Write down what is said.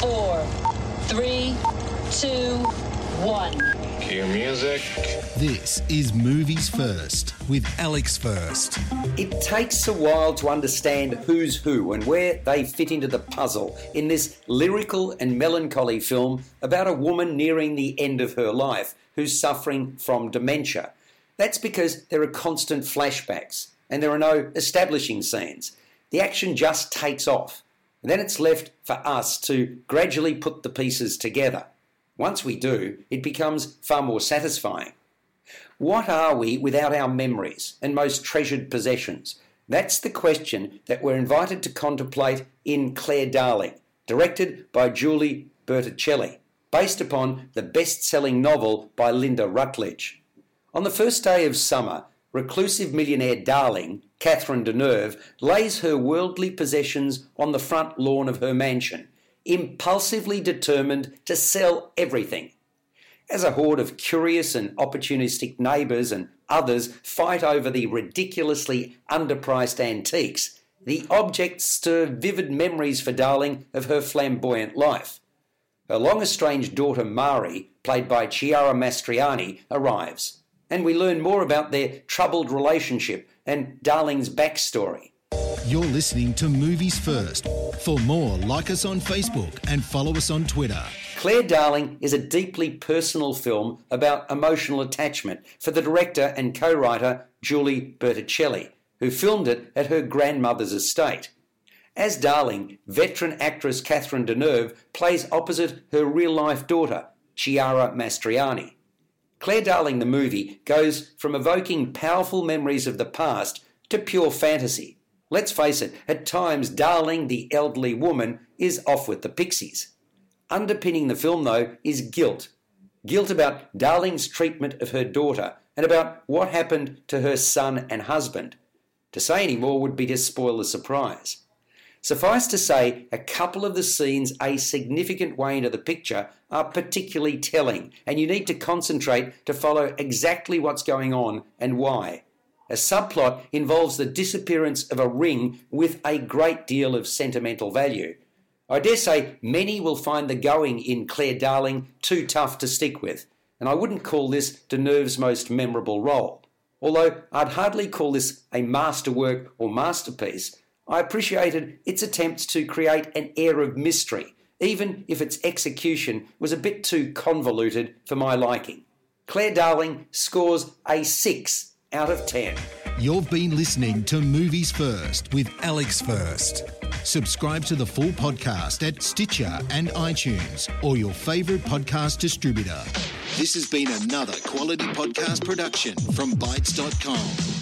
four, three, two, one. Cue music. This is Movies First with Alex First. It takes a while to understand who's who and where they fit into the puzzle in this lyrical and melancholy film about a woman nearing the end of her life who's suffering from dementia. That's because there are constant flashbacks and there are no establishing scenes. The action just takes off. Then it's left for us to gradually put the pieces together. Once we do, it becomes far more satisfying. What are we without our memories and most treasured possessions? That's the question that we're invited to contemplate in Claire Darling, directed by Julie Bertuccelli, based upon the best selling novel by Lynda Rutledge. On the first day of summer, reclusive millionaire Darling, Catherine Deneuve, lays her worldly possessions on the front lawn of her mansion impulsively determined to sell everything. As a horde of curious and opportunistic neighbours and others fight over the ridiculously underpriced antiques, the objects stir vivid memories for Darling of her flamboyant life. Her long estranged daughter Marie, played by Chiara Mastroianni, arrives, and we learn more about their troubled relationship and Darling's backstory. You're listening to Movies First. For more, like us on Facebook and follow us on Twitter. Claire Darling is a deeply personal film about emotional attachment for the director and co writer Julie Bertuccelli, who filmed it at her grandmother's estate. As Darling, veteran actress Catherine Deneuve plays opposite her real life daughter, Chiara Mastroianni. Claire Darling, the movie, goes from evoking powerful memories of the past to pure fantasy. Let's face it, at times, Darling, the elderly woman, is off with the pixies. Underpinning the film, though, is guilt. Guilt about Darling's treatment of her daughter and about what happened to her son and husband. To say any more would be to spoil the surprise. Suffice to say, a couple of the scenes a significant way into the picture are particularly telling, and you need to concentrate to follow exactly what's going on and why. A subplot involves the disappearance of a ring with a great deal of sentimental value. I dare say many will find the going in Claire Darling too tough to stick with, and I wouldn't call this Deneuve's most memorable role. Although I'd hardly call this a masterwork or masterpiece, I appreciated its attempts to create an air of mystery, even if its execution was a bit too convoluted for my liking. Claire Darling scores a 6 out of 10. You've been listening to Movies First with Alex First. Subscribe to the full podcast at Stitcher and iTunes or your favourite podcast distributor. This has been another quality podcast production from Bytes.com.